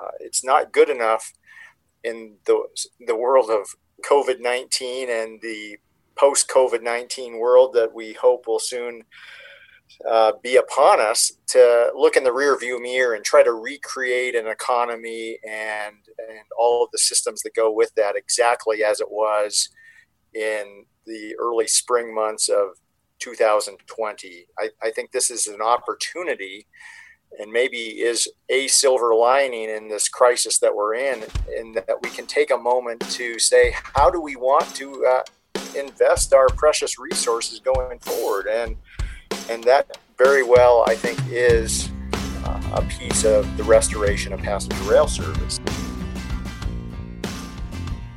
Uh, it's not good enough in the, the world of COVID 19 and the post COVID 19 world that we hope will soon uh, be upon us to look in the rear view mirror and try to recreate an economy and, and all of the systems that go with that exactly as it was in the early spring months of 2020. I, I think this is an opportunity and maybe is a silver lining in this crisis that we're in, in that we can take a moment to say, how do we want to uh, invest our precious resources going forward? And and that very well, I think, is uh, a piece of the restoration of passenger rail service.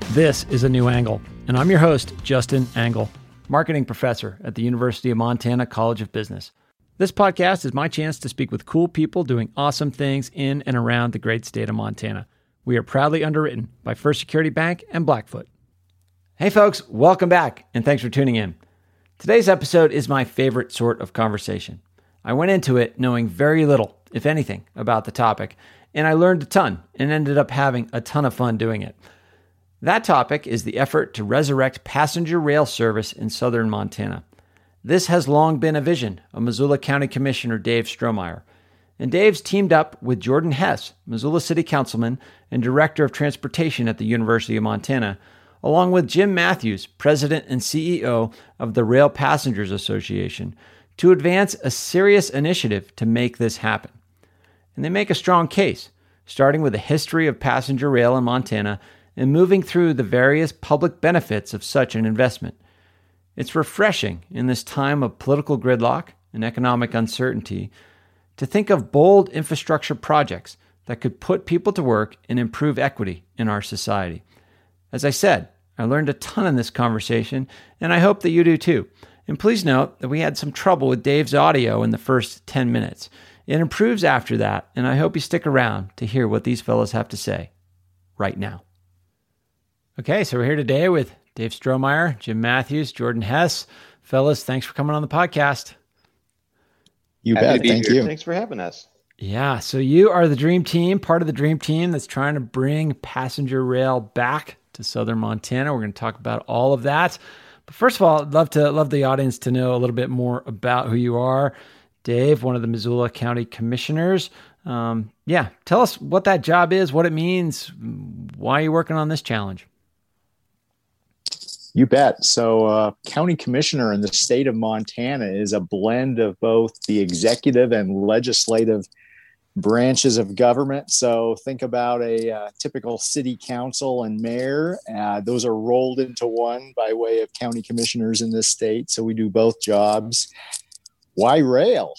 This is a new angle, and I'm your host, Justin Angle, marketing professor at the University of Montana College of Business. This podcast is my chance to speak with cool people doing awesome things in and around the great state of Montana. We are proudly underwritten by First Security Bank and Blackfoot. Hey, folks, welcome back, and thanks for tuning in. Today's episode is my favorite sort of conversation. I went into it knowing very little, if anything, about the topic, and I learned a ton and ended up having a ton of fun doing it. That topic is the effort to resurrect passenger rail service in southern Montana. This has long been a vision of Missoula County Commissioner Dave Strohmaier. And Dave's teamed up with Jordan Hess, Missoula City Councilman and Director of Transportation at the University of Montana, along with Jim Matthews, President and CEO of the Rail Passengers Association, to advance a serious initiative to make this happen. And they make a strong case, starting with a history of passenger rail in Montana and moving through the various public benefits of such an investment. It's refreshing in this time of political gridlock and economic uncertainty to think of bold infrastructure projects that could put people to work and improve equity in our society. As I said, I learned a ton in this conversation, and I hope that you do too. And please note that we had some trouble with Dave's audio in the first 10 minutes. It improves after that, and I hope you stick around to hear what these fellows have to say right now. Okay, so we're here today with Dave Strohmaier, Jim Matthews, Jordan Hess. Fellas, thanks for coming on the podcast. You Happy bet. Thank here. you. Thanks for having us. Yeah. So you are the dream team, part of the dream team that's trying to bring passenger rail back to southern Montana. We're going to talk about all of that. But first of all, I'd love to love the audience to know a little bit more about who you are. Dave, one of the Missoula County Commissioners. Um, yeah, tell us what that job is, what it means, why you're working on this challenge. You bet. So, uh, county commissioner in the state of Montana is a blend of both the executive and legislative branches of government. So, think about a uh, typical city council and mayor. Uh, those are rolled into one by way of county commissioners in this state. So, we do both jobs. Why rail?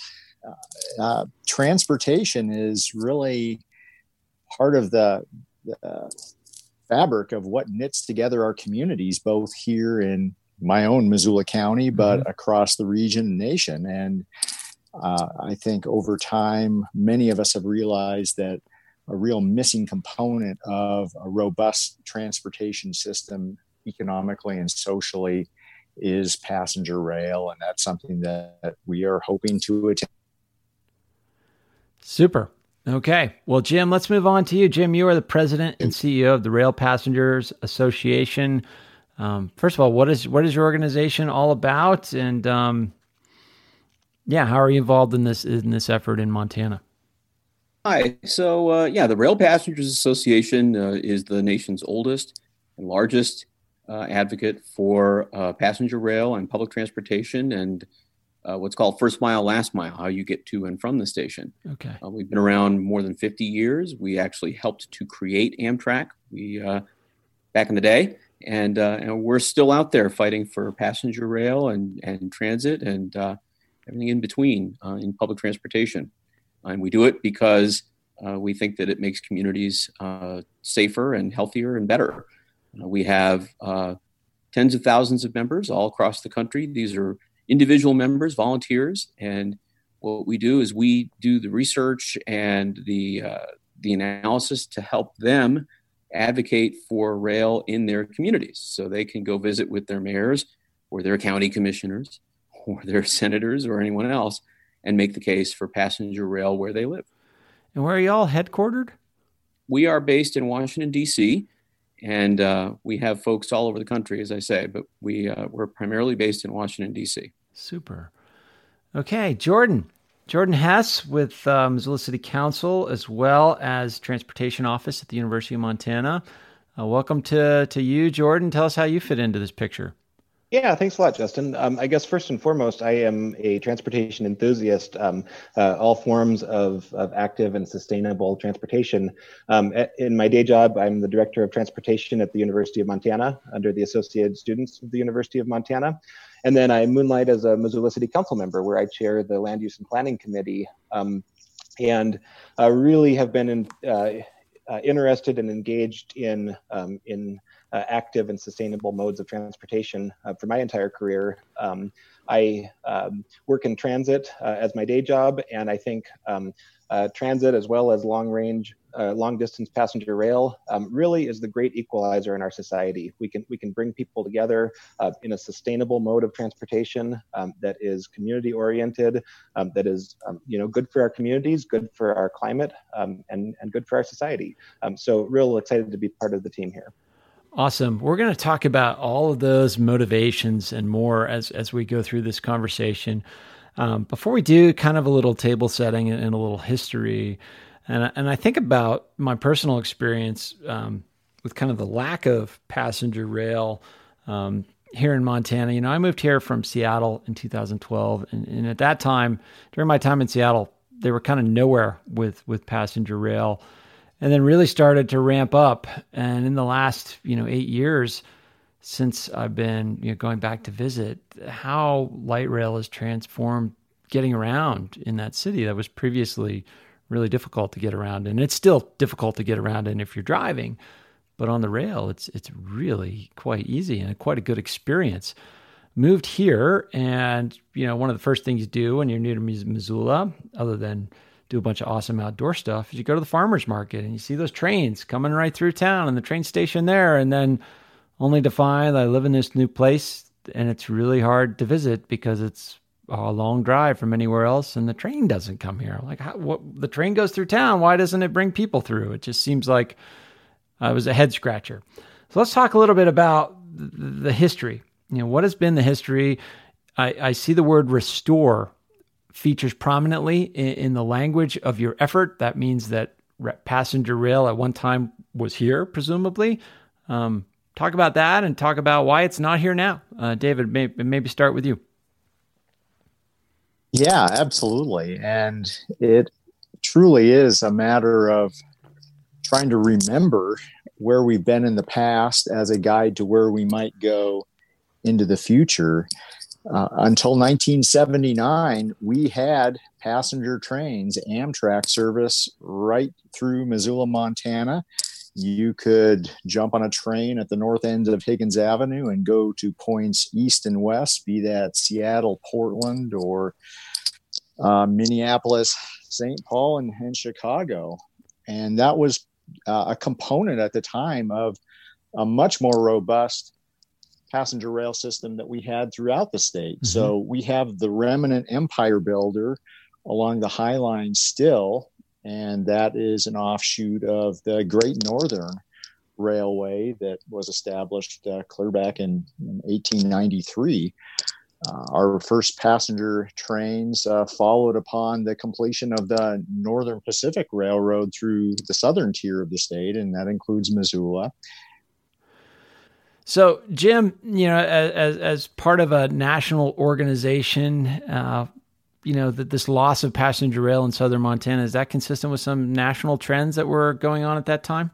Uh, uh, transportation is really part of the, the fabric of what knits together our communities, both here in my own Missoula County, but mm-hmm. across the region and nation. And uh, I think over time, many of us have realized that a real missing component of a robust transportation system, economically and socially, is passenger rail. And that's something that we are hoping to attain. Super. Okay. Well, Jim, let's move on to you. Jim, you are the president and CEO of the Rail Passengers Association. Um, first of all, what is what is your organization all about? And um, yeah, how are you involved in this in this effort in Montana? Hi. So uh, yeah, the Rail Passengers Association uh, is the nation's oldest and largest uh, advocate for uh, passenger rail and public transportation, and uh, what's called first mile, last mile, how you get to and from the station. Okay. Uh, we've been around more than 50 years. We actually helped to create Amtrak we, uh, back in the day, and, uh, and we're still out there fighting for passenger rail and, and transit and uh, everything in between uh, in public transportation. And we do it because we think that it makes communities safer and healthier and better. we have tens of thousands of members all across the country. These are individual members, volunteers, and what we do is we do the research and the uh, the analysis to help them advocate for rail in their communities, so they can go visit with their mayors or their county commissioners or their senators or anyone else and make the case for passenger rail where they live. And where are y'all headquartered? we are based in Washington D.C. and uh, we have folks all over the country, as I say, but we uh, we're primarily based in Washington D.C. Super. Okay, Jordan. Jordan Hess with uh, Missoula City Council, as well as Transportation Office at the University of Montana. Uh, welcome to to you, Jordan. Tell us how you fit into this picture. Yeah, thanks a lot, Justin. Um, I guess first and foremost, I am a transportation enthusiast. Um, uh, all forms of, of active and sustainable transportation. Um, in my day job, I'm the director of transportation at the University of Montana under the Associated Students of the University of Montana. And then I moonlight as a Missoula City Council member, where I chair the Land Use and Planning Committee, um, and really have been in, uh, uh, interested and engaged in um, in uh, active and sustainable modes of transportation uh, for my entire career. Um, I um, work in transit uh, as my day job, and I think um, uh, transit as well as long range, uh, long distance passenger rail um, really is the great equalizer in our society. We can we can bring people together in a sustainable mode of transportation um, that is community oriented, that is you know good for our communities, good for our climate, and and good for our society. so real excited to be part of the team here. Awesome. We're going to talk about all of those motivations and more as as we go through this conversation. Um, before we do, kind of a little table setting and, and a little history, and and I think about my personal experience um, with kind of the lack of passenger rail um, here in Montana. You know, I moved here from Seattle in 2012, and, and at that time, during my time in Seattle, they were kind of nowhere with with passenger rail and then really started to ramp up. And in the last, you know, eight years since I've been you know, going back to visit, how light rail has transformed getting around in that city that was previously really difficult to get around, and it's still difficult to get around And if you're driving. But on the rail, it's it's really quite easy and quite a good experience. Moved here, and you know one of the first things you do when you're new to Missoula, other than do a bunch of awesome outdoor stuff is you go to the farmers market and you see those trains coming right through town and the train station there and then only to find I live in this new place and it's really hard to visit because it's a long drive from anywhere else and the train doesn't come here. Like how, what the train goes through town why doesn't it bring people through? It just seems like uh, it was a head scratcher. So let's talk a little bit about the history. You know what has been the history? I, I see the word restore features prominently in, in, the language of your effort. That means that passenger rail at one time was here, presumably. Um, talk about that and talk about why it's not here now. Uh, David, may, maybe start with you. Yeah, absolutely. And it truly is a matter of trying to remember where we've been in the past as a guide to where we might go into the future. Uh, until 1979, we had passenger trains, Amtrak service right through Missoula, Montana. You could jump on a train at the north end of Higgins Avenue and go to points east and west, be that Seattle, Portland, or uh, Minneapolis, St. Paul, and, and, Chicago. And that was uh, a component at the time of a much more robust passenger rail system that we had throughout the state. Mm-hmm. So we have the remnant empire builder along the High Line still, and that is an offshoot of the Great Northern Railway that was established uh, clear back in, in 1893. Uh, our first passenger trains uh, followed upon the completion of the Northern Pacific Railroad through the southern tier of the state, and that includes Missoula. So, Jim, you know, as as part of a national organization, uh, you know, that this loss of passenger rail in southern Montana is that consistent with some national trends that were going on at that time?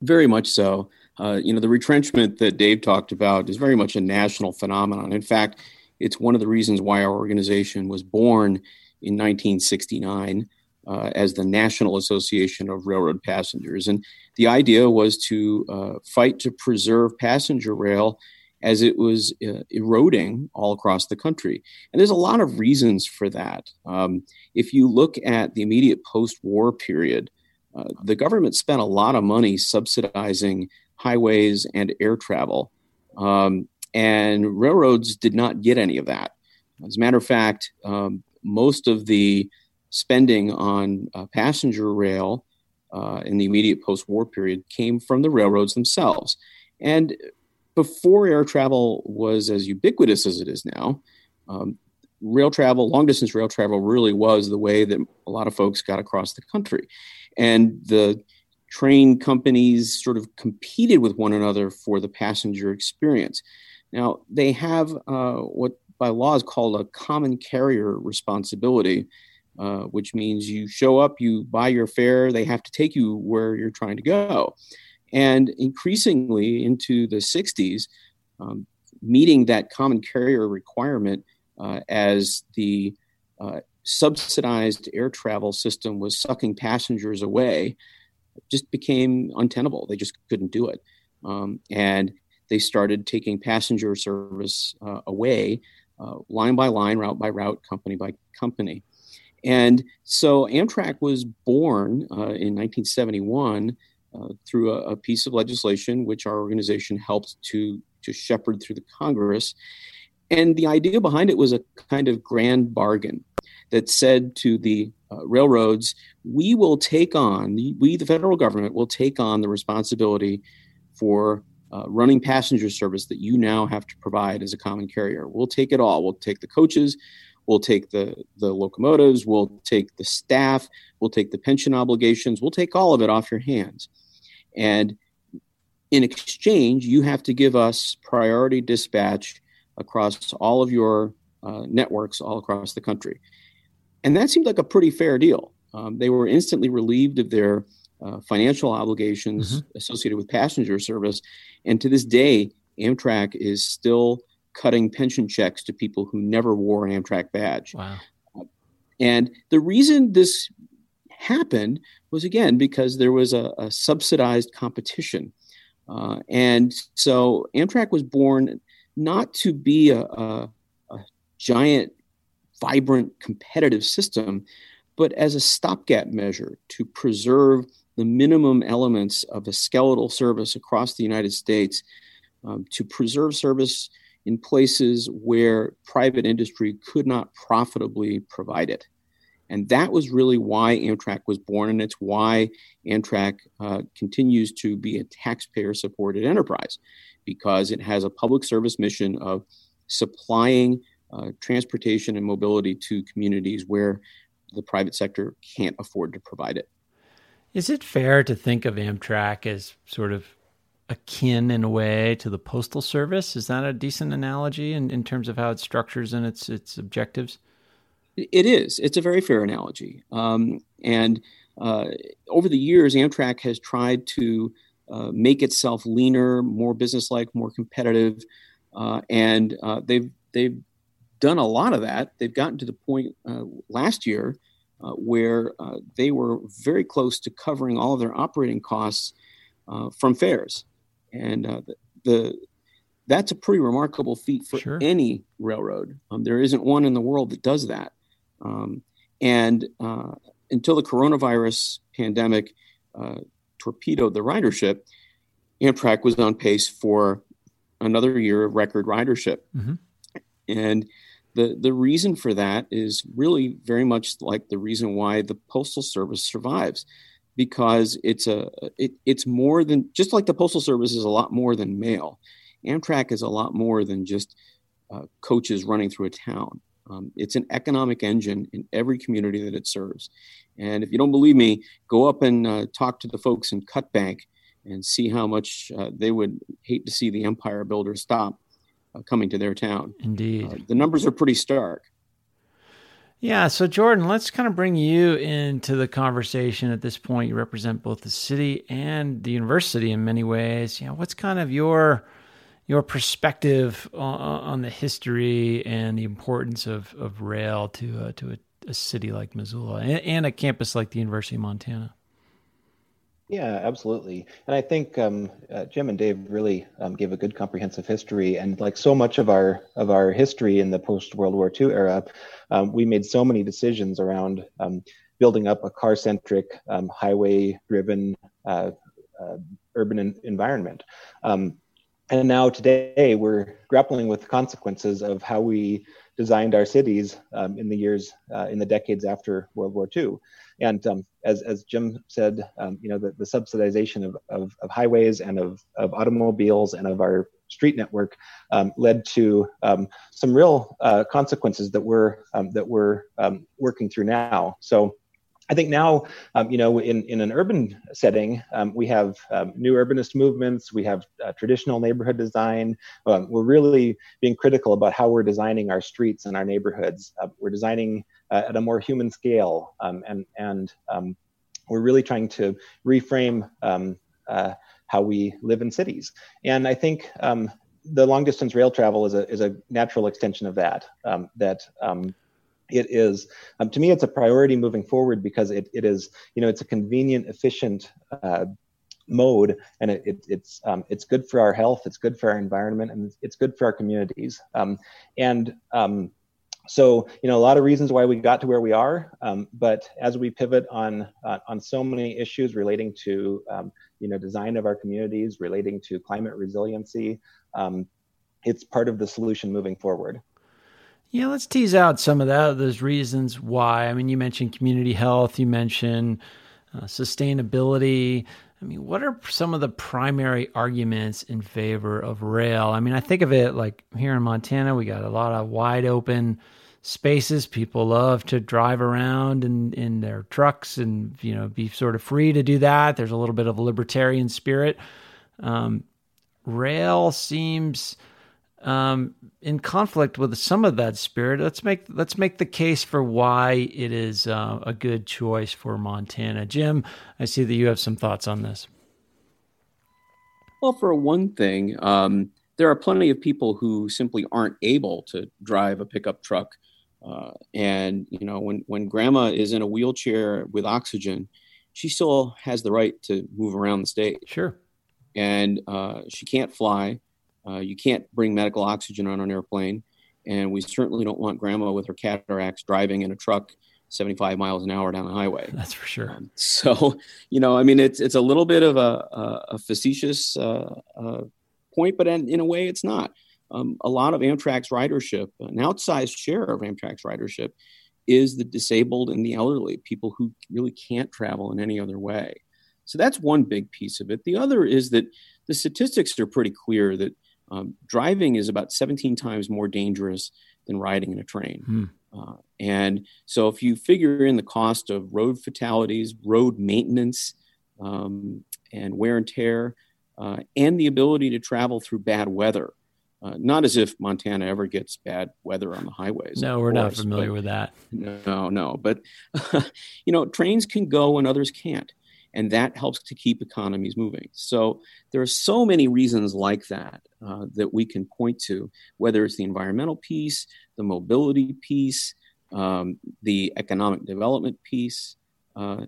Very much so. Uh, you know, the retrenchment that Dave talked about is very much a national phenomenon. In fact, it's one of the reasons why our organization was born in 1969 uh, as the National Association of Railroad Passengers. And the idea was to uh, fight to preserve passenger rail as it was uh, eroding all across the country. And there's a lot of reasons for that. Um, if you look at the immediate post war period, uh, the government spent a lot of money subsidizing highways and air travel. Um, and railroads did not get any of that. As a matter of fact, um, most of the spending on uh, passenger rail uh, in the immediate post-war period came from the railroads themselves. And before air travel was as ubiquitous as it is now, um, rail travel, long distance rail travel, really was the way that a lot of folks got across the country. And the train companies sort of competed with one another for the passenger experience. Now, they have uh, what by law is called a common carrier responsibility, uh, which means you show up, you buy your fare, they have to take you where you're trying to go. And increasingly into the 60s, um, meeting that common carrier requirement uh, as the uh, subsidized air travel system was sucking passengers away just became untenable. They just couldn't do it. Um, and they started taking passenger service uh, away, uh, line by line, route by route, company by company. And so Amtrak was born uh, in 1971 uh, through a, a, piece of legislation which our organization helped to, to shepherd through the Congress. And the idea behind it was a kind of grand bargain that said to the uh, railroads, we will take on, we, the federal government, will take on the responsibility for uh, running passenger service that you now have to provide as a common carrier. We'll take it all. We'll take the coaches, We'll take the, the locomotives, we'll take the staff, we'll take the pension obligations, we'll take all of it off your hands. And in exchange, you have to give us priority dispatch across all of your uh, networks all across the country. And that seemed like a pretty fair deal. Um, they were instantly relieved of their uh, financial obligations mm-hmm. associated with passenger service. And to this day, Amtrak is still cutting pension checks to people who never wore an Amtrak badge. Wow. And the reason this happened was again because there was a, a subsidized competition. Uh, and so Amtrak was born not to be a, a, a giant, vibrant, competitive system, but as a stopgap measure to preserve the minimum elements of a skeletal service across the United States, um, to preserve service in places where private industry could not profitably provide it. And that was really why Amtrak was born, and it's why Amtrak uh, continues to be a taxpayer supported enterprise because it has a public service mission of supplying uh, transportation and mobility to communities where the private sector can't afford to provide it. Is it fair to think of Amtrak as sort of akin in a way to the postal service. Is that a decent analogy in, in terms of how it structures and its its objectives? It is. It's a very fair analogy. Um, and uh, over the years, Amtrak has tried to uh, make itself leaner, more businesslike, more competitive, uh, and uh, they've they've done a lot of that. They've gotten to the point uh, last year uh, where they were very close to covering all of their operating costs from fares and uh, the, the, that's a pretty remarkable feat for sure. any railroad. Um, there isn't one in the world that does that. Um, and uh, until the coronavirus pandemic uh, torpedoed the ridership, Amtrak was on pace for another year of record ridership. Mm-hmm. And the, the reason for that is really very much like the reason why the Postal Service survives because it's a it, it's more than just like the postal service is a lot more than mail amtrak is a lot more than just uh, coaches running through a town. Um, it's an economic engine in every community that it serves. And if you don't believe me go up and uh, talk to the folks in cut bank and see how much uh, they would hate to see the empire builders stop uh, coming to their town. Indeed. Uh, the numbers are pretty stark yeah, so Jordan, let's kind of bring you into the conversation at this point. You represent both the city and the university in many ways. You know, what's kind of your your perspective on, the history and the importance of, of rail to uh, to a, a, city like Missoula and, and, a campus like the University of Montana? Yeah, absolutely. And I think um, uh, Jim and Dave really um, gave a good comprehensive history. And like so much of our of our history in the post World War II era, um, we made so many decisions around um, building up a car centric, um, highway driven uh, uh, urban environment. Um, and now today we're grappling with the consequences of how we designed our cities in the years uh, in the decades after World War II. And um, as, as Jim said, um, you know, the, the subsidization of, of, of, highways and of, of automobiles and of our street network um, led to um, some real uh, consequences that we're um, that we're um, working through now. So I think now, um, you know, in, in an urban setting, um, we have um, new urbanist movements, we have uh, traditional neighborhood design. We're really being critical about how we're designing our streets and our neighborhoods. Uh, we're designing uh, at a more human scale, um, and and um, we're really trying to reframe uh, how we live in cities. And I think the long distance rail travel is a is a natural extension of that. that it is um, to me it's a priority moving forward because it, it is you know it's a convenient efficient uh, mode and it, it, it's um, it's good for our health it's good for our environment and it's good for our communities um, and um, so you know a lot of reasons why we got to where we are um, but as we pivot on uh, on so many issues relating to um, you know design of our communities relating to climate resiliency it's part of the solution moving forward yeah, let's tease out some of that, those reasons why. I mean, you mentioned community health, you mentioned uh, sustainability. I mean, what are some of the primary arguments in favor of rail? I mean, I think of it like here in Montana, we got a lot of wide open spaces. People love to drive around in, in their trucks and, you know, be sort of free to do that. There's a little bit of a libertarian spirit. Um, rail seems um, in conflict with some of that spirit. Let's make let's make the case for why it is uh, a good choice for Montana. Jim, I see that you have some thoughts on this. Well, for one thing, um, there are plenty of people who simply aren't able to drive a pickup truck. Uh, and you know, when when grandma is in a wheelchair with oxygen, she still has the right to move around the state. Sure. And uh, she can't fly uh, you can't bring medical oxygen on an airplane, and we certainly don't want grandma with her cataracts driving in a truck 75 miles an hour down the highway. That's for sure. Um, so, you know, I mean, it's it's a little bit of a, a, a facetious uh, uh, point, but in, in, a way, it's not. Um, a lot of Amtrak's ridership, an outsized share of Amtrak's ridership, is the disabled and the elderly, people who really can't travel in any other way. So that's one big piece of it. The other is that the statistics are pretty clear that um, driving is about 17 times more dangerous than riding in a train. Hmm. Uh, and so, if you figure in the cost of road fatalities, road maintenance, um, and wear and tear, uh, and the ability to travel through bad weather, uh, not as if Montana ever gets bad weather on the highways. No, we're course, not familiar with that. No, no. But, you know, trains can go and others can't and that helps to keep economies moving. So there are so many reasons like that uh, that we can point to, whether it's the environmental piece, the mobility piece, um, the economic development piece. Uh,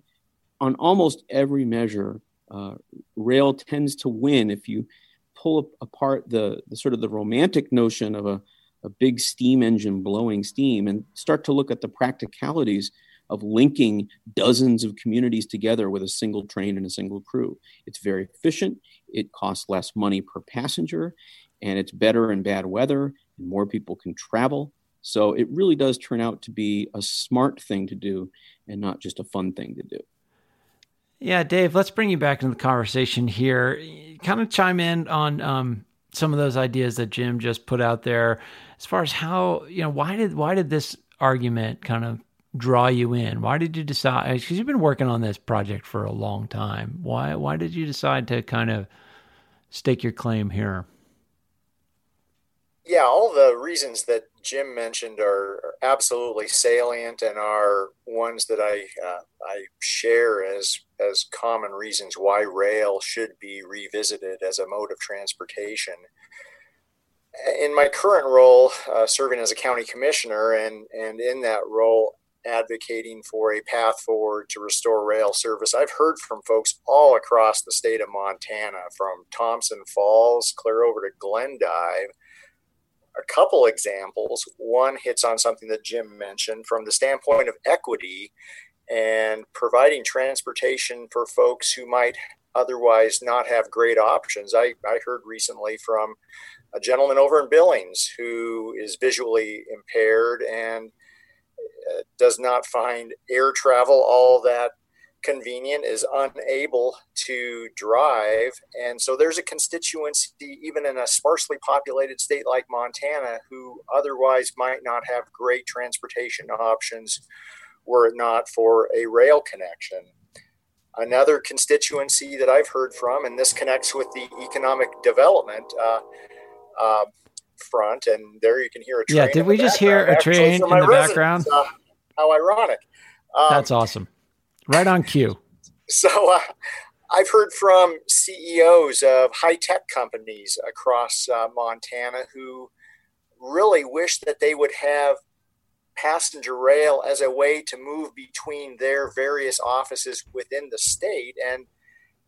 on almost every measure, uh, rail tends to win if you pull apart the, the sort of the romantic notion of a, a big steam engine blowing steam and start to look at the practicalities of linking dozens of communities together with a single train and a single crew. It's very efficient, it costs less money per passenger, and it's better in bad weather, and more people can travel. So it really does turn out to be a smart thing to do and not just a fun thing to do. Yeah, Dave, let's bring you back into the conversation here. Kind of chime in on um, some of those ideas that Jim just put out there as far as how, you know, why did why did this argument kind of draw you in? Why did you decide? Because you've been working on this project for a long time. Why why did you decide to kind of stake your claim here? Yeah, all the reasons that Jim mentioned are, absolutely salient and are ones that I uh, I share as as common reasons why rail should be revisited as a mode of transportation in my current role, uh, serving as a county commissioner, and and in that role, advocating for a path forward to restore rail service. I've heard from folks all across the state of Montana, from Thompson Falls clear over to Glendive. A couple examples. One hits on something that Jim mentioned from the standpoint of equity and providing transportation for folks who might otherwise not have great options. I, I heard recently from a gentleman over in Billings who is visually impaired and does not find air travel all that convenient, is unable to drive. And so there's a constituency, even in a sparsely populated state like Montana, who otherwise might not have great transportation options were it not for a rail connection. Another constituency that I've heard from, and this connects with the economic development uh, uh, front, and there you can hear a train. Yeah, did we just hear a train in the background? Uh, how ironic. Um, That's awesome. Right on cue. So uh, I've heard from CEOs of high tech companies across uh, Montana who really wish that they would have passenger rail as a way to move between their various offices within the state. And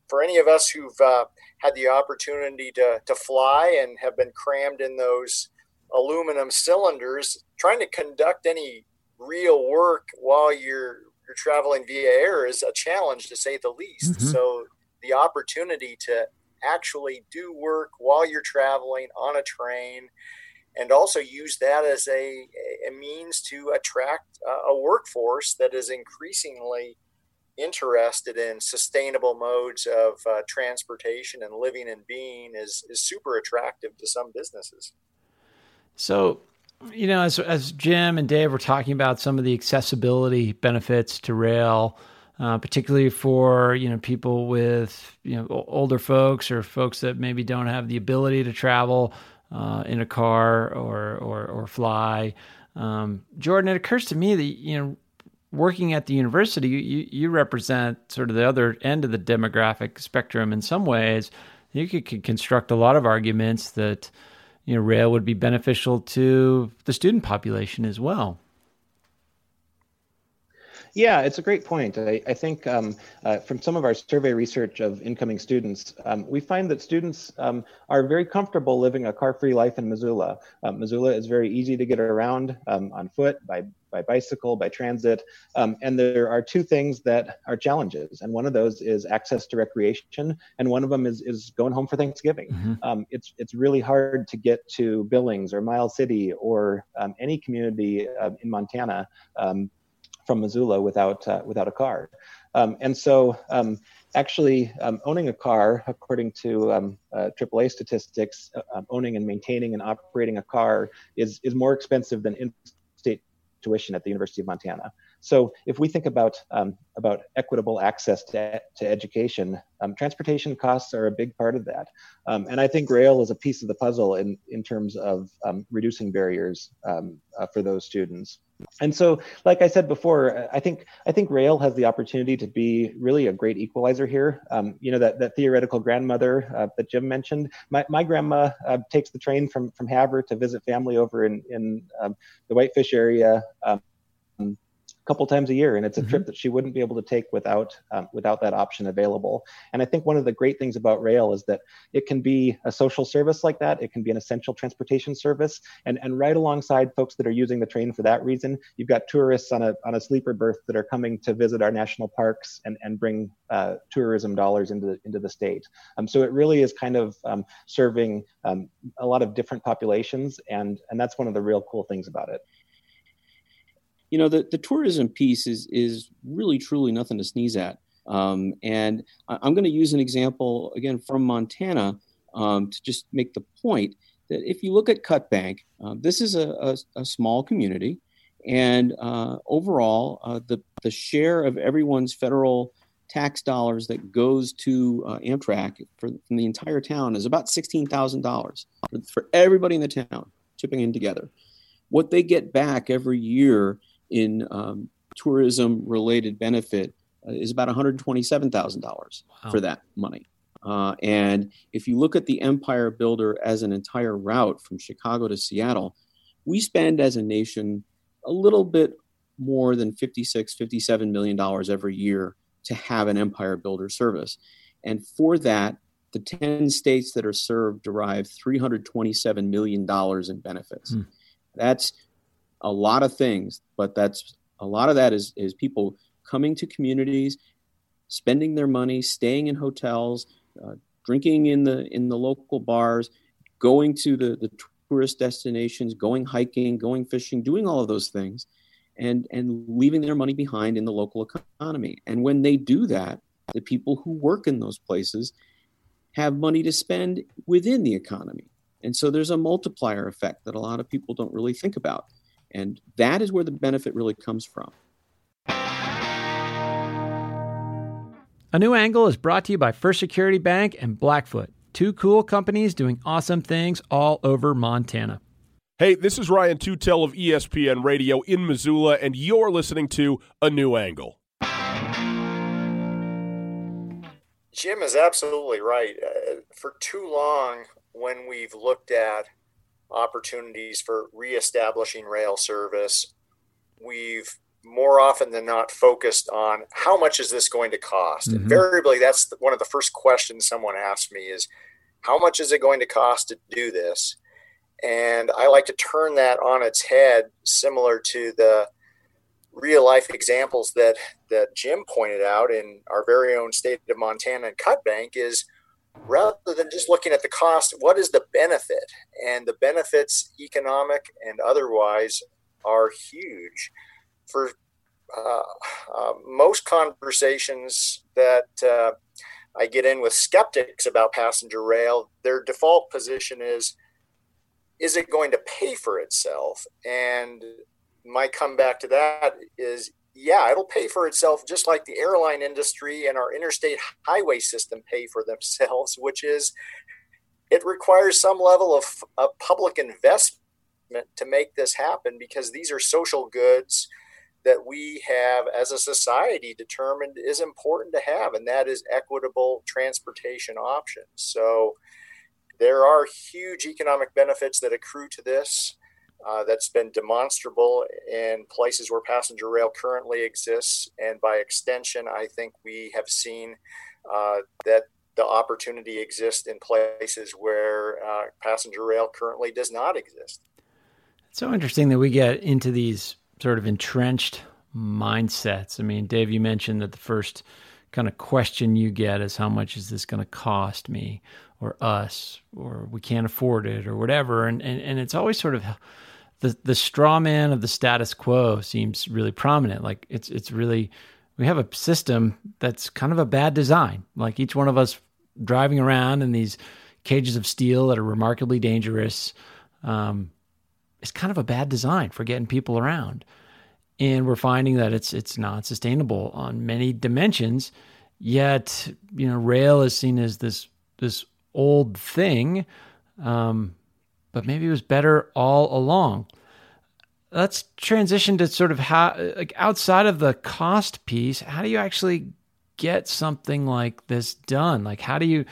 for any of us who've uh, had the opportunity to, to fly and have been crammed in those aluminum cylinders, trying to conduct any real work while you're you're traveling via air is a challenge to say the least. Mm-hmm. So the opportunity to actually do work while you're traveling on a train and also use that as a, a means to attract a workforce that is increasingly interested in sustainable modes of uh, transportation and living and being is, is super attractive to some businesses. So you know, as as Jim and Dave were talking about some of the accessibility benefits to rail, uh, particularly for you know people with you know older folks or folks that maybe don't have the ability to travel uh, in a car or or, or fly. Um, Jordan, it occurs to me that you know working at the university, you, you represent sort of the other end of the demographic spectrum in some ways. You could, could construct a lot of arguments that you know, rail would be beneficial to the student population as well. Yeah, it's a great point. I, I think um, uh, from some of our survey research of incoming students, um, we find that students um, are very comfortable living a car-free life in Missoula. Um, Missoula is very easy to get around um, on foot, by by bicycle, by transit. Um, and there are two things that are challenges. And one of those is access to recreation, and one of them is, is going home for Thanksgiving. Mm-hmm. Um, it's, it's really hard to get to Billings or Miles City or um, any community uh, in Montana um, from Missoula without, uh, without a car. Um, and so, um, actually, owning a car, according to uh, AAA statistics, uh, owning and maintaining and operating a car is, is more expensive than in state tuition at the University of Montana. So if we think about um, about equitable access to, to education, um, transportation costs are a big part of that. Um, and I think rail is a piece of the puzzle in, in terms of um, reducing barriers um, uh, for those students. And so, like I said before, I think I think rail has the opportunity to be really a great equalizer here. Um, you know that that theoretical grandmother uh, that Jim mentioned. My, my grandma uh, takes the train from from Havre to visit family over in in the Whitefish area couple times a year, and it's a mm-hmm. trip that she wouldn't be able to take without um, without that option available. And I think one of the great things about rail is that it can be a social service like that. It can be an essential transportation service, and and right alongside folks that are using the train for that reason, you've got tourists on a on a sleeper berth that are coming to visit our national parks and and bring uh, tourism dollars into the, into the state. Um, so it really is kind of um, serving um, a lot of different populations, and and that's one of the real cool things about it you know the, the tourism piece is is really truly nothing to sneeze at. Um, and I, am going to use an example again from montana um, to just make the point that if you look at cut bank uh, this is a, a, a, small community. And uh, overall uh, the, the share of everyone's federal tax dollars that goes to uh, amtrak for, from the entire town is about $16000 for, for everybody in the town chipping in together. What they get back every year in um, tourism related benefit uh, is about $127,000 wow. for that money. Uh, and if you look at the Empire Builder as an entire route from Chicago to Seattle, we spend as a nation a little bit more than 56, 57 million dollars every year to have an Empire Builder service. And for that, the 10 states that are served derive $327 million in benefits. Hmm. That's a lot of things, but that's a lot of that is is people coming to communities, spending their money, staying in hotels, uh, drinking in the in the local bars, going to the the tourist destinations, going hiking, going fishing, doing all of those things, and and leaving their money behind in the local economy. And when they do that, the people who work in those places have money to spend within the economy. And so there's a multiplier effect that a lot of people don't really think about. And that is where the benefit really comes from. A new angle is brought to you by First Security Bank and Blackfoot, two cool companies doing awesome things all over Montana. Hey, this is Ryan Tutel of ESPN Radio in Missoula, and you're listening to A New Angle. Jim is absolutely right. Uh, for too long, when we've looked at opportunities for reestablishing rail service, we've more often than not focused on how much is this going to cost. Mm-hmm. Invariably, that's one of the first questions someone asks me is, how much is it going to cost to do this? And I like to turn that on its head, similar to the real life examples that that Jim pointed out in our very own state of Montana and Cut Bank is rather than just looking at the cost, what is the benefit? And the benefits, economic and otherwise, are huge. For uh, uh, most conversations that uh, I get in with skeptics about passenger rail, their default position is is it going to pay for itself? And my comeback to that is yeah, it'll pay for itself just like the airline industry and our interstate highway system pay for themselves, which is it requires some level of, of public investment to make this happen because these are social goods that we have as a society determined is important to have, and that is equitable transportation options. So there are huge economic benefits that accrue to this. Uh, that's been demonstrable in places where passenger rail currently exists. And by extension, I think we have seen uh, that the opportunity exists in places where uh, passenger rail currently does not exist. It's so interesting that we get into these sort of entrenched mindsets. I mean, Dave, you mentioned that the first kind of question you get is how much is this going to cost me or us or we can't afford it or whatever and and, and it's always sort of the the straw man of the status quo seems really prominent. Like it's it's really we have a system that's kind of a bad design. Like each one of us driving around in these cages of steel that are remarkably dangerous um, is kind of a bad design for getting people around. And we're finding that it's it's not sustainable on many dimensions. Yet, you know, rail is seen as this this old thing, um, but maybe it was better all along. Let's transition to sort of how, like, outside of the cost piece, how do you actually get something like this done? Like, how do you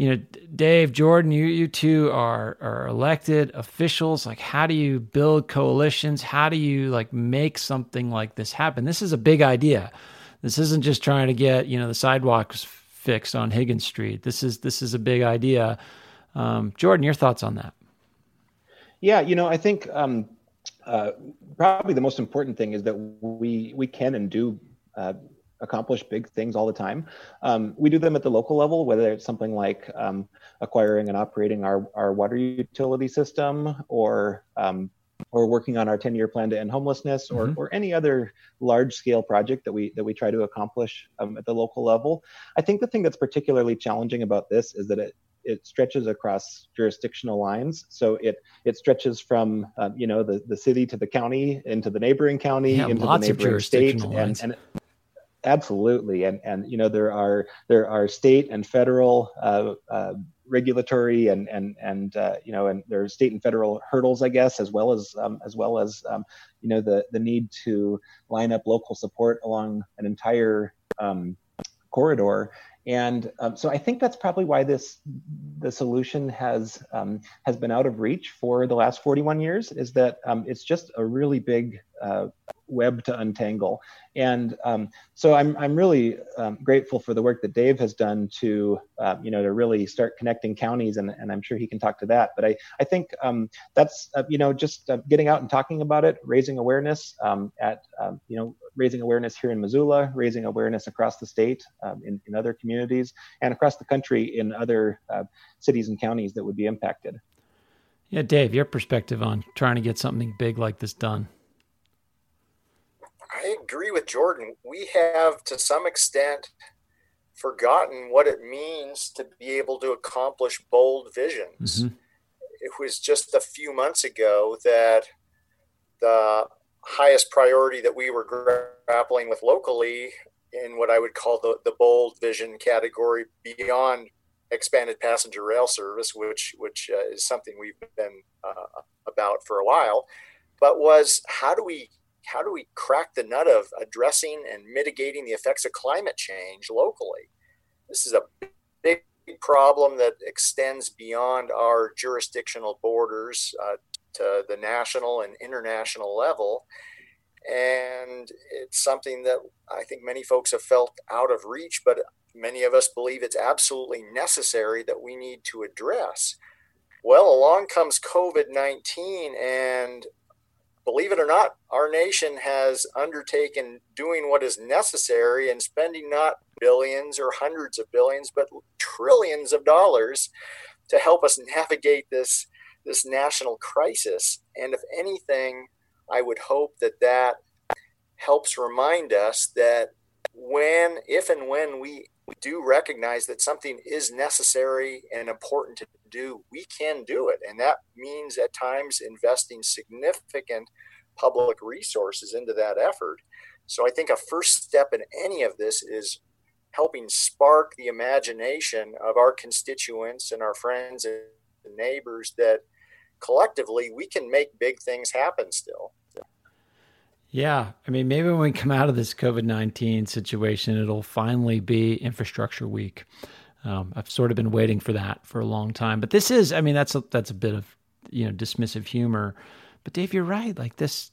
you know, Dave, Jordan, you you two are are elected officials. Like, how do you build coalitions? How do you like make something like this happen? This is a big idea. This isn't just trying to get you know the sidewalks fixed on Higgins Street. This is this is a big idea. Um, Jordan, your thoughts on that? Yeah, you know, I think um, uh, probably the most important thing is that we we can and do uh, accomplish big things all the time. Um, we do them at the local level, whether it's something like um, acquiring and operating our, our water utility system or um, or working on our 10-year plan to end homelessness or, mm-hmm. or any other large-scale project that we that we try to accomplish um, at the local level. I think the thing that's particularly challenging about this is that it it stretches across jurisdictional lines. So it it stretches from um, you know the, the city to the county into the neighboring county yeah, into the neighboring state, and, and, Absolutely, and and you know there are there are state and federal uh, uh, regulatory and and and uh, you know and there are state and federal hurdles, I guess, as well as um, as well as um, you know the the need to line up local support along an entire um, corridor. And um, so I think that's probably why this the solution has um, has been out of reach for the last 41 years. Is that um, it's just a really big uh, web to untangle. And um, so I'm, I'm really um, grateful for the work that Dave has done to, uh, you know, to really start connecting counties, and, and I'm sure he can talk to that. But I, I think um, that's, uh, you know, just uh, getting out and talking about it, raising awareness um, at, um, you know, raising awareness here in Missoula, raising awareness across the state in, in other communities, and across the country in other uh, cities and counties that would be impacted. Yeah, Dave, your perspective on trying to get something big like this done. I agree with Jordan. We have, to some extent, forgotten what it means to be able to accomplish bold visions. Mm-hmm. It was just a few months ago that the highest priority that we were grappling with locally in what I would call the, the bold vision category beyond expanded passenger rail service, which which uh, is something we've been uh, about for a while, but was how do we how do we crack the nut of addressing and mitigating the effects of climate change locally? This is a big problem that extends beyond our jurisdictional borders uh, to the national and international level. And it's something that I think many folks have felt out of reach, but many of us believe it's absolutely necessary that we need to address. Well, along comes COVID 19, and believe it or not, our nation has undertaken doing what is necessary and spending not billions or hundreds of billions, but trillions of dollars to help us navigate this this national crisis. And if anything, I would hope that that helps remind us that when, if and when we do recognize that something is necessary and important to do, we can do it. And that means at times investing significant public resources into that effort. So I think a first step in any of this is helping spark the imagination of our constituents and our friends and neighbors that collectively we can make big things happen still. Yeah. I mean, maybe when we come out of this COVID 19 situation, it'll finally be infrastructure week. Um, I've sort of been waiting for that for a long time. But this is, I mean, that's a, that's a bit of, you know, dismissive humor. But Dave, you're right. Like this,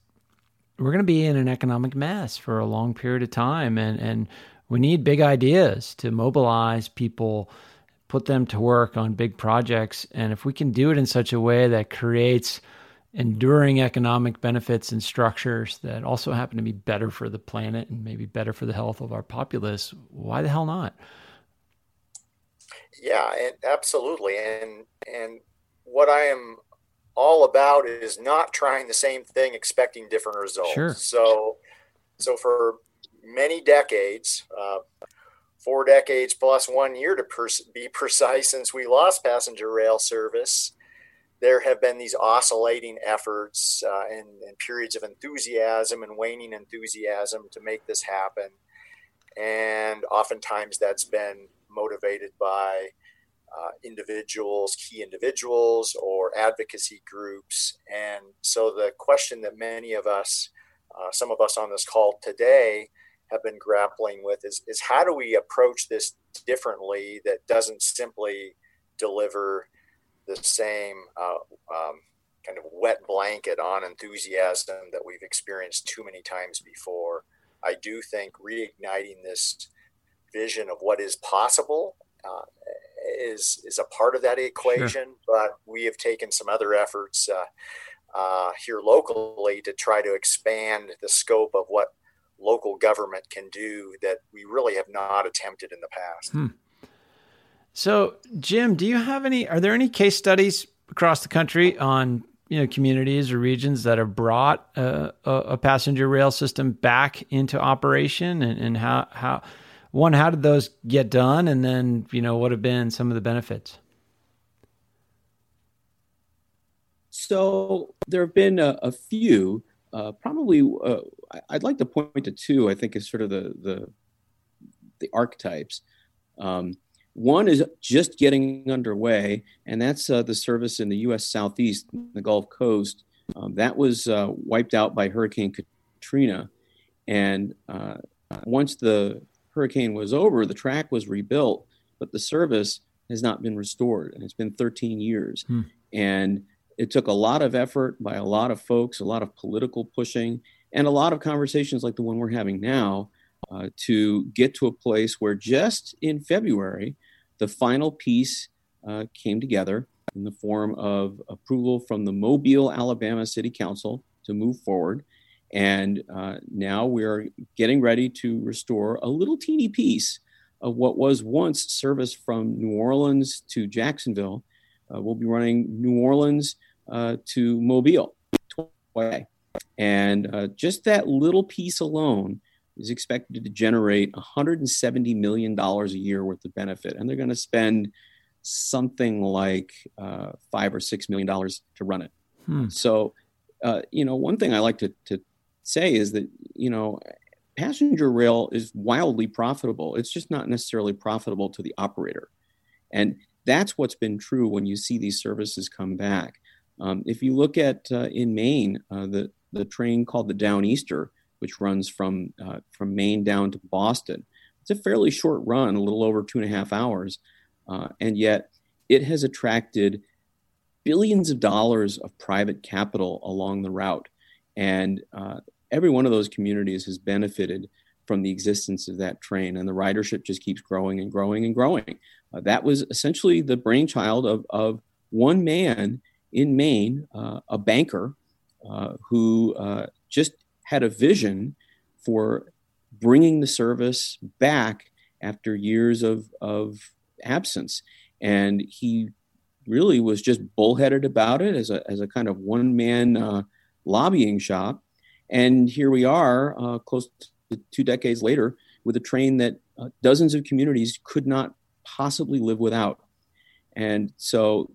we're going to be in an economic mess for a long period of time. And, and we need big ideas to mobilize people put them to work on big projects. And if we can do it in such a way that creates enduring economic benefits and structures that also happen to be better for the planet and maybe better for the health of our populace, why the hell not? Yeah, and absolutely. And and what I am all about is not trying the same thing expecting different results. Sure. So so for many decades, uh, four decades plus one year to pers- be precise since we lost passenger rail service there have been these oscillating efforts uh, and, and, periods of enthusiasm and waning enthusiasm to make this happen and oftentimes that's been motivated by uh, individuals key individuals or advocacy groups and so the question that many of us uh, some of us on this call today have been grappling with is, is how do we approach this differently that doesn't simply deliver the same uh, um, kind of wet blanket on enthusiasm that we've experienced too many times before. I do think reigniting this vision of what is possible uh, is is a part of that equation. Sure. But we have taken some other efforts uh, uh, here locally to try to expand the scope of what local government can do that we really have not attempted in the past. Hmm. So, Jim, do you have any? Are there any case studies across the country on you know communities or regions that have brought a, a passenger rail system back into operation, and, and how how one how did those get done, and then you know what have been some of the benefits? So there have been a, a few uh, probably, uh, I'd like to point to two. I think is sort of the the, the archetypes. Um, one is just getting underway, and that's uh, the service in the U.S. Southeast, the Gulf Coast. Um, that was uh, wiped out by Hurricane Katrina, and uh, once the hurricane was over, the track was rebuilt, but the service has not been restored, and it's been 13 years. Hmm. And it took a lot of effort by a lot of folks, a lot of political pushing, and a lot of conversations like the one we're having now uh, to get to a place where just in February, the final piece uh, came together in the form of approval from the Mobile, Alabama City Council to move forward. And uh, now we're getting ready to restore a little teeny piece of what was once service from New Orleans to Jacksonville. Uh, we'll be running New Orleans uh, to Mobile. And uh, just that little piece alone is expected to generate $170 million a year worth of benefit. And they're going to spend something like uh, five or six million dollars to run it. Hmm. So, uh, you know, one thing I like to, to say is that, you know, passenger rail is wildly profitable. It's just not necessarily profitable to the operator. And that's what's been true when you see these services come back. Um, if you look at uh, in Maine, uh, the, the train called the Downeaster, which runs from, uh, from Maine down to Boston, it's a fairly short run, a little over two and a half hours. Uh, and yet it has attracted billions of dollars of private capital along the route. And uh, every one of those communities has benefited from the existence of that train, and the ridership just keeps growing and growing and growing. Uh, that was essentially the brainchild of, of one man in Maine, uh, a banker uh, who uh, just had a vision for bringing the service back after years of, of absence. And he really was just bullheaded about it as a, as a kind of one man uh, lobbying shop. And here we are, uh, close to two decades later, with a train that uh, dozens of communities could not possibly live without. And so,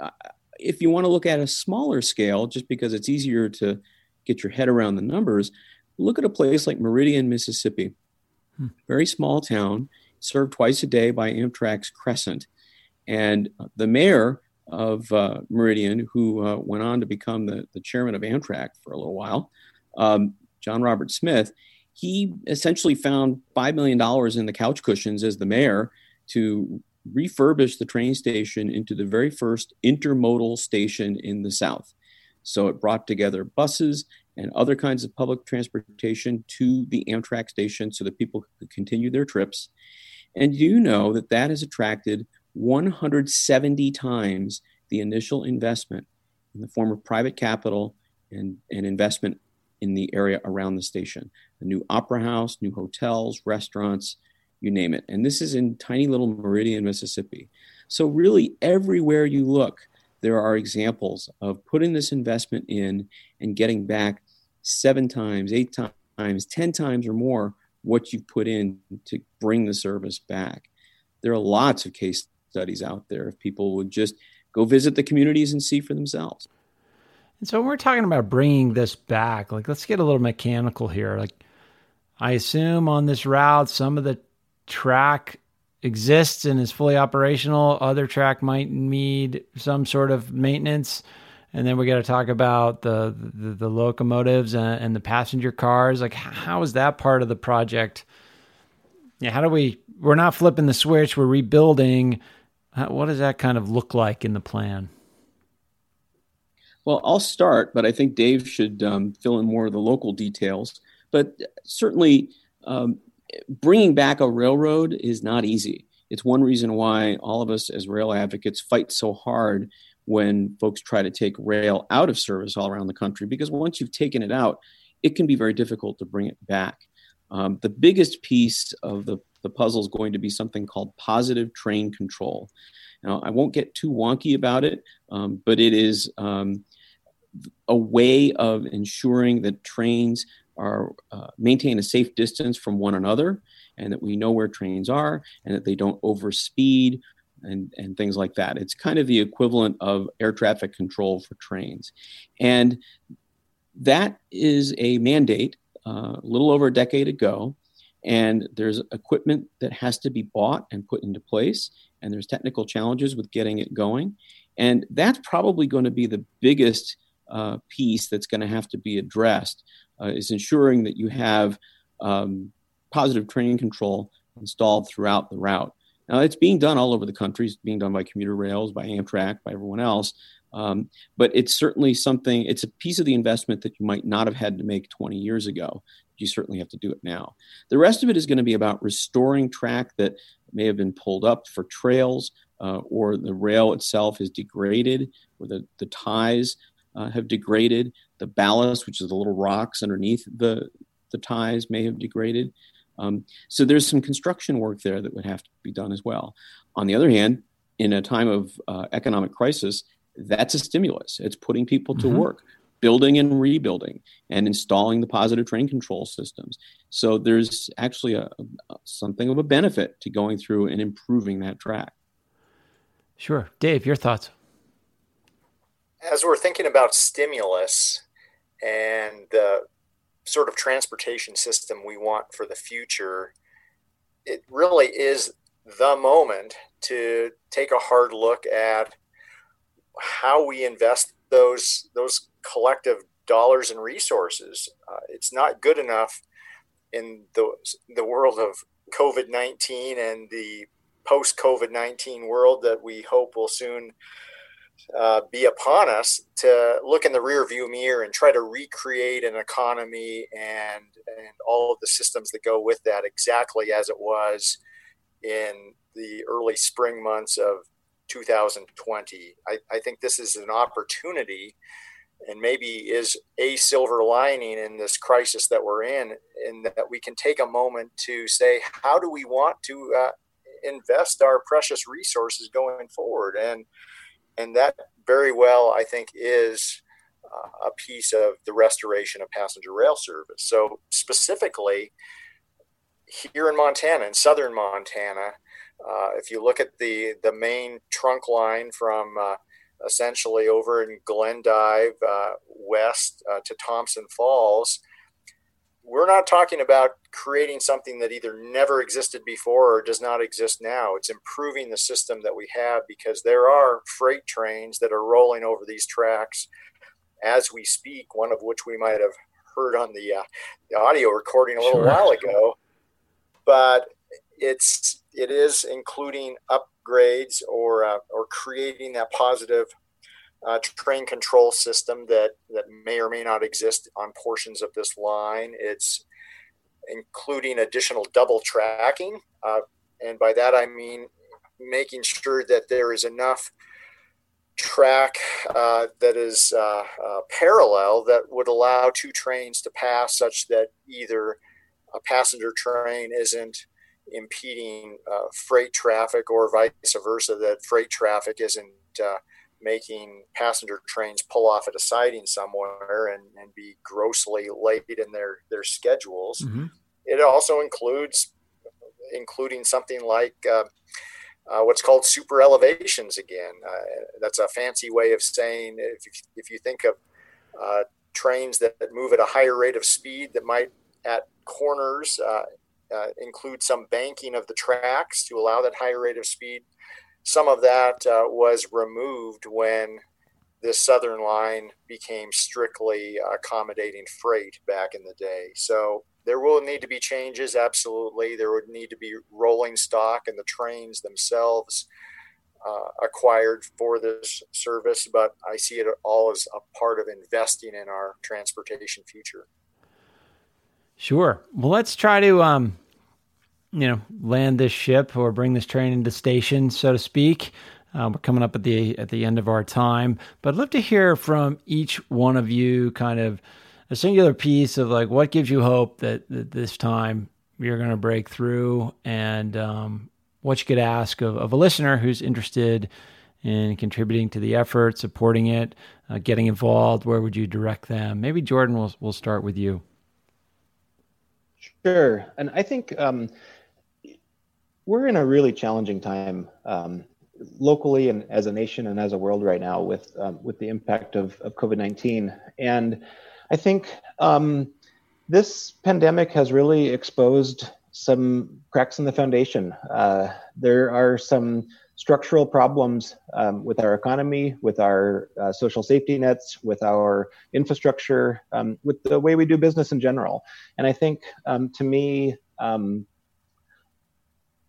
uh, if you want to look at a smaller scale, just because it's easier to get your head around the numbers, look at a place like Meridian, Mississippi. Hmm. Very small town, served twice a day by Amtrak's Crescent. And the mayor of uh, Meridian, who uh, went on to become the, the chairman of Amtrak for a little while, um, John Robert Smith, he essentially found $5 million in the couch cushions as the mayor to refurbish the train station into the very first intermodal station in the South. So it brought together buses and other kinds of public transportation to the Amtrak station so that people could continue their trips. And you know that that has attracted 170 times the initial investment in the form of private capital and, and investment in the area around the station. A new opera house, new hotels, restaurants, you name it. And this is in tiny little Meridian, Mississippi. So, really, everywhere you look, there are examples of putting this investment in and getting back seven times, eight times, 10 times or more what you've put in to bring the service back. There are lots of case studies out there if people would just go visit the communities and see for themselves. And so when we're talking about bringing this back, like let's get a little mechanical here. Like I assume on this route, some of the track exists and is fully operational. Other track might need some sort of maintenance. And then we got to talk about the, the, the locomotives and, and, the passenger cars. Like, how is that part of the project? Yeah, how do we? We're not flipping the switch. We're rebuilding. What does that kind of look like in the plan? Well, I'll start, but I think Dave should um, fill in more of the local details. But certainly, um, bringing back a railroad is not easy. It's one reason why all of us as rail advocates fight so hard when folks try to take rail out of service all around the country, because once you've taken it out, it can be very difficult to bring it back. Um, the biggest piece of the, the puzzle is going to be something called positive train control. Now, I won't get too wonky about it, um, but it is um, a way of ensuring that trains are uh, maintain a safe distance from one another and that we know where trains are and that they don't overspeed and, and things like that. It's kind of the equivalent of air traffic control for trains. And that is a mandate uh, a little over a decade ago. And there's equipment that has to be bought and put into place. And there's technical challenges with getting it going. And that's probably going to be the biggest uh, piece that's going to have to be addressed uh, is ensuring that you have um, positive train control installed throughout the route. Now, it's being done all over the country. It's being done by commuter rails, by Amtrak, by everyone else. Um, but it's certainly something, it's a piece of the investment that you might not have had to make 20 years ago. You certainly have to do it now. The rest of it is going to be about restoring track that may have been pulled up for trails uh, or the rail itself is degraded or the, the ties uh, have degraded. The ballast, which is the little rocks underneath the, the ties, may have degraded. Um, so there's some construction work there that would have to be done as well. On the other hand, in a time of uh, economic crisis, that's a stimulus. It's putting people to mm-hmm. work. building and rebuilding and installing the positive train control systems. So there's actually a, a, something of a benefit to going through and improving that track. Sure. Dave, your thoughts? As we're thinking about stimulus and the sort of transportation system we want for the future, it really is the moment to take a hard look at how we invest those those collective dollars and resources. Uh, it's not good enough in the the world of COVID nineteen and the post COVID nineteen world that we hope will soon uh, be upon us to look in the rear view mirror and try to recreate an economy and and all of the systems that go with that exactly as it was in the early spring months of 2020. I, I think this is an opportunity and maybe is a silver lining in this crisis that we're in, in that we can take a moment to say, how do we want to uh, invest our precious resources going forward? And and that very well, I think, is uh, a piece of the restoration of passenger rail service. So specifically, here in Montana, in southern Montana, uh, if you look at the the main trunk line from uh, essentially over in Glendive uh, west uh, to Thompson Falls, we're not talking about creating something that either never existed before or does not exist now. It's improving the system that we have because there are freight trains that are rolling over these tracks as we speak. One of which we might have heard on the, uh, the audio recording a little sure. while ago, but it's it is including upgrades or uh, or creating that positive uh, train control system that that may or may not exist on portions of this line. It's including additional double tracking, uh, and by that I mean making sure that there is enough track uh, that is uh, uh, parallel that would allow two trains to pass, such that either a passenger train isn't impeding uh, freight traffic or vice versa, that freight traffic isn't uh, making passenger trains pull off at a siding somewhere and, and be grossly late in their, their schedules. Mm-hmm. It also includes including something like uh, uh, what's called super elevations again. Uh, that's a fancy way of saying if, if you think of uh, trains that, that, move at a higher rate of speed that might at corners uh, uh, include some banking of the tracks to allow that higher rate of speed. Some of that uh, was removed when the southern line became strictly accommodating freight back in the day. So there will need to be changes, absolutely. There would need to be rolling stock and the trains themselves uh, acquired for this service, but I see it all as a part of investing in our transportation future. Sure. Well, let's try to um, you know land this ship or bring this train into station, so to speak. Uh, we're coming up at the at the end of our time, but I'd love to hear from each one of you, kind of a singular piece of like what gives you hope that, that this time you're going to break through, and um, what you could ask of, of a listener who's interested in contributing to the effort, supporting it, uh, getting involved. Where would you direct them? Maybe Jordan, we'll we'll start with you. Sure, and I think um, we're in a really challenging time um, locally and as a nation and as a world right now with um, with the impact of, of COVID nineteen. And I think um, this pandemic has really exposed some cracks in the foundation. Uh, there are some structural problems um, with our economy, with our uh, social safety nets, with our infrastructure, um, with the way we do business in general. And I think, um, to me, um,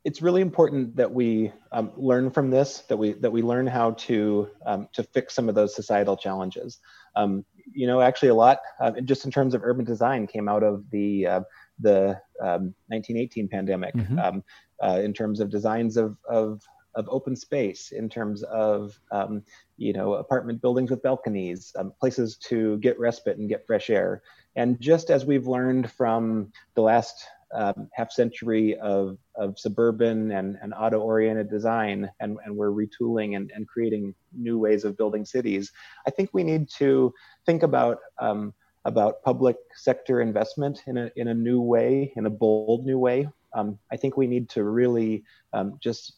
it's really important that we um, learn from this, that we that we learn how to um, to fix some of those societal challenges. Um, you know, actually, a lot uh, just in terms of urban design came out of the uh, the 1918 um, pandemic. Mm-hmm. Um, uh, in terms of designs of of of open space in terms of um, you know apartment buildings with balconies um, places to get respite and get fresh air and just as we've learned from the last um, half century of, of suburban and, and auto oriented design, and, and we're retooling and, and creating new ways of building cities. I think we need to think about um, about public sector investment in a, in a new way, in a bold new way. Um, I think we need to really um, just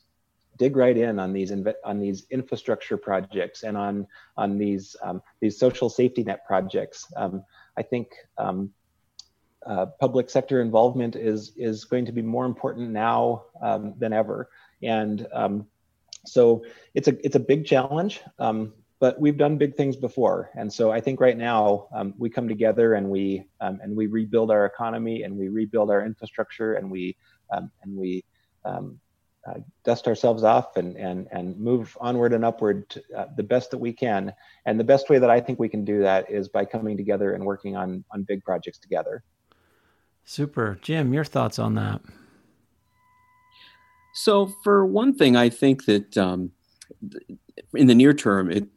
dig right in on these inv- on these infrastructure projects and on on these um, these social safety net projects. Um, I think uh, public sector involvement is is going to be more important now um, than ever, and um, so it's a it's a big challenge. Um, but we've done big things before, and so I think right now we come together and we and we rebuild our economy and we rebuild our infrastructure and we and we um, uh, dust ourselves off and and and move onward and upward to, uh, the best that we can. And the best way that I think we can do that is by coming together and working on on big projects together. Super, Jim. Your thoughts on that? So, for one thing, I think that um, in the near term, it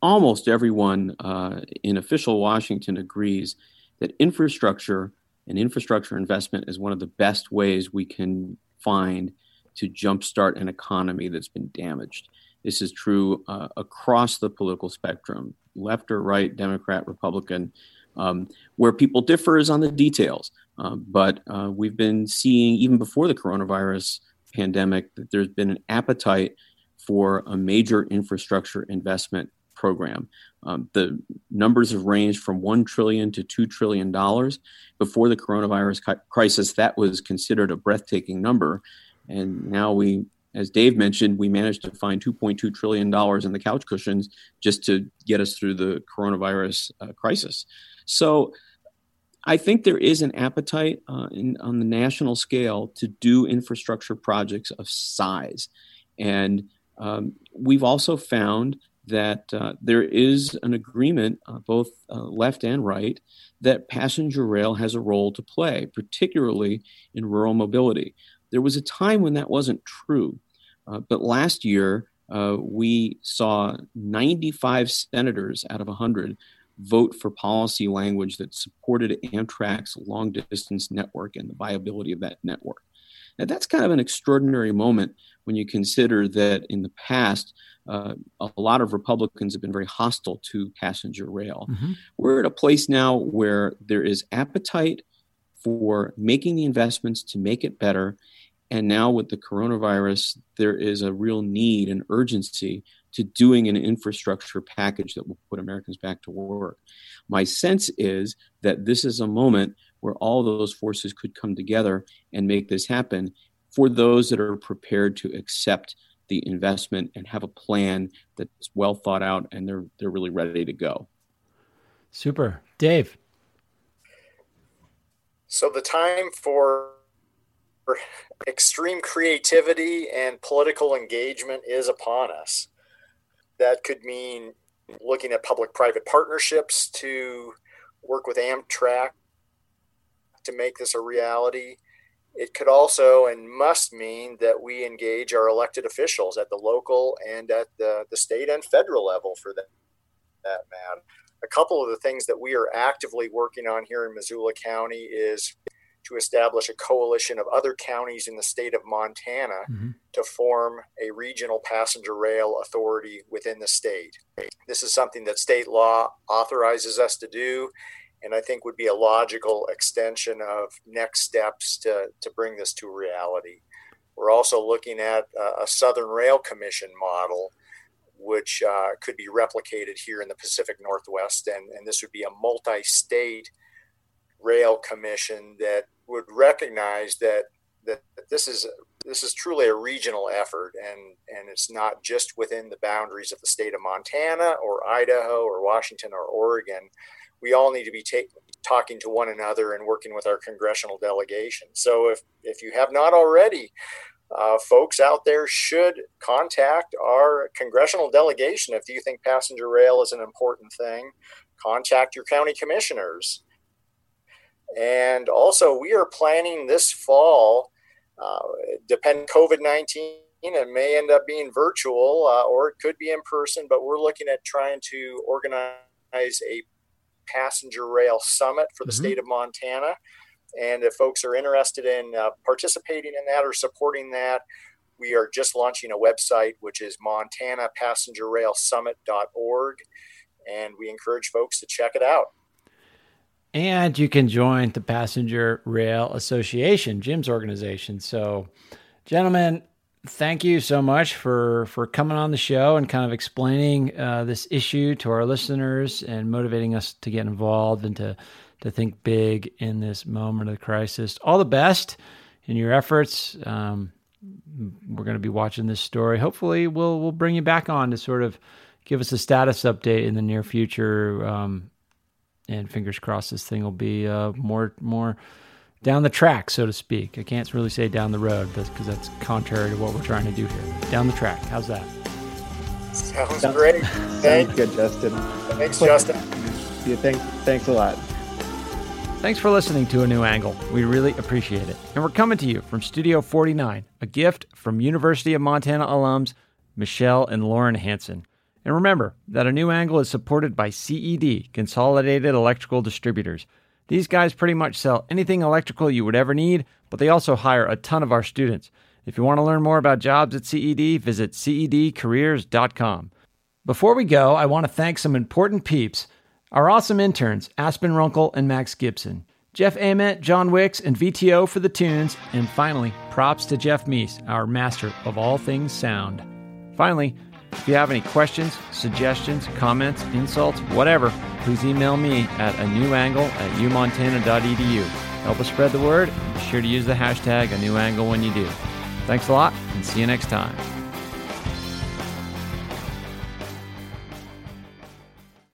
almost everyone uh, in official Washington agrees that infrastructure and infrastructure investment is one of the best ways we can find to jumpstart an economy that's been damaged. This is true uh, across the political spectrum, left or right, Democrat, Republican. Um, where people differ is on the details. Uh, but uh, we've been seeing, even before the coronavirus pandemic, that there's been an appetite for a major infrastructure investment program. Um, the numbers have ranged from one trillion to two trillion dollars. Before the coronavirus crisis, that was considered a breathtaking number. And now we, as Dave mentioned, we managed to find 2.2 trillion dollars in the couch cushions just to get us through the coronavirus uh, crisis. So. I think there is an appetite uh, in, on the national scale to do infrastructure projects of size. And um, we've also found that uh, there is an agreement, uh, both uh, left and right, that passenger rail has a role to play, particularly in rural mobility. There was a time when that wasn't true, uh, but last year uh, we saw 95 senators out of 100 vote for policy language that supported Amtrak's long distance network and the viability of that network. Now, that's kind of an extraordinary moment when you consider that in the past, uh, a lot of Republicans have been very hostile to passenger rail. Mm-hmm. We're at a place now where there is appetite for making the investments to make it better. And now with the coronavirus, there is a real need and urgency to doing an infrastructure package that will put Americans back to work. My sense is that this is a moment where all those forces could come together and make this happen for those that are prepared to accept the investment and have a plan that's well thought out and they're they're really ready to go. Super. Dave. So the time for extreme creativity and political engagement is upon us. That could mean looking at public private partnerships to work with Amtrak to make this a reality. It could also and must mean that we engage our elected officials at the local and at the, the state and federal level for that, that matter. A couple of the things that we are actively working on here in Missoula County is to establish a coalition of other counties in the state of Montana mm-hmm. to form a regional passenger rail authority within the state. This is something that state law authorizes us to do and I think would be a logical extension of next steps to, to bring this to reality. We're also looking at a Southern Rail Commission model, which uh, could be replicated here in the Pacific Northwest, and, and this would be a multi state rail commission that would recognize that, that this is this is truly a regional effort and and it's not just within the boundaries of the state of Montana or Idaho or Washington or Oregon we all need to be talking to one another and working with our congressional delegation. So if if you have not already, uh, folks out there should contact our congressional delegation if you think passenger rail is an important thing. Contact your county commissioners. And also, we are planning this fall, uh, depending COVID 19, it may end up being virtual uh, or it could be in person, but we're looking at trying to organize a passenger rail summit for the mm-hmm. state of Montana. And if folks are interested in uh, participating in that or supporting that, we are just launching a website, which is montanapassengerrailsummit.org. And we encourage folks to check it out. And you can join the Passenger Rail Association, Jim's organization. So, gentlemen, thank you so much for for coming on the show and kind of explaining uh, this issue to our listeners and motivating us to get involved and to to think big in this moment of crisis. All the best in your efforts. Um, we're going to be watching this story. Hopefully, we'll we'll bring you back on to sort of give us a status update in the near future. Um, and fingers crossed, this thing will be uh, more more down the track, so to speak. I can't really say down the road, because that's contrary to what we're trying to do here. Down the track. How's that? Sounds great. Sounds good, Justin. Thanks, Justin. Yeah, thank, thanks a lot. Thanks for listening to A New Angle. We really appreciate it. And we're coming to you from Studio 49, a gift from University of Montana alums Michelle and Lauren Hanson. And remember that A New Angle is supported by CED, Consolidated Electrical Distributors. These guys pretty much sell anything electrical you would ever need, but they also hire a ton of our students. If you want to learn more about jobs at CED, visit cedcareers.com. Before we go, I want to thank some important peeps our awesome interns, Aspen Runkle and Max Gibson, Jeff Ament, John Wicks, and VTO for the tunes, and finally, props to Jeff Meese, our master of all things sound. Finally, if you have any questions, suggestions, comments, insults, whatever, please email me at a new angle at umontana.edu. Help us spread the word and be sure to use the hashtag a new angle when you do. Thanks a lot and see you next time.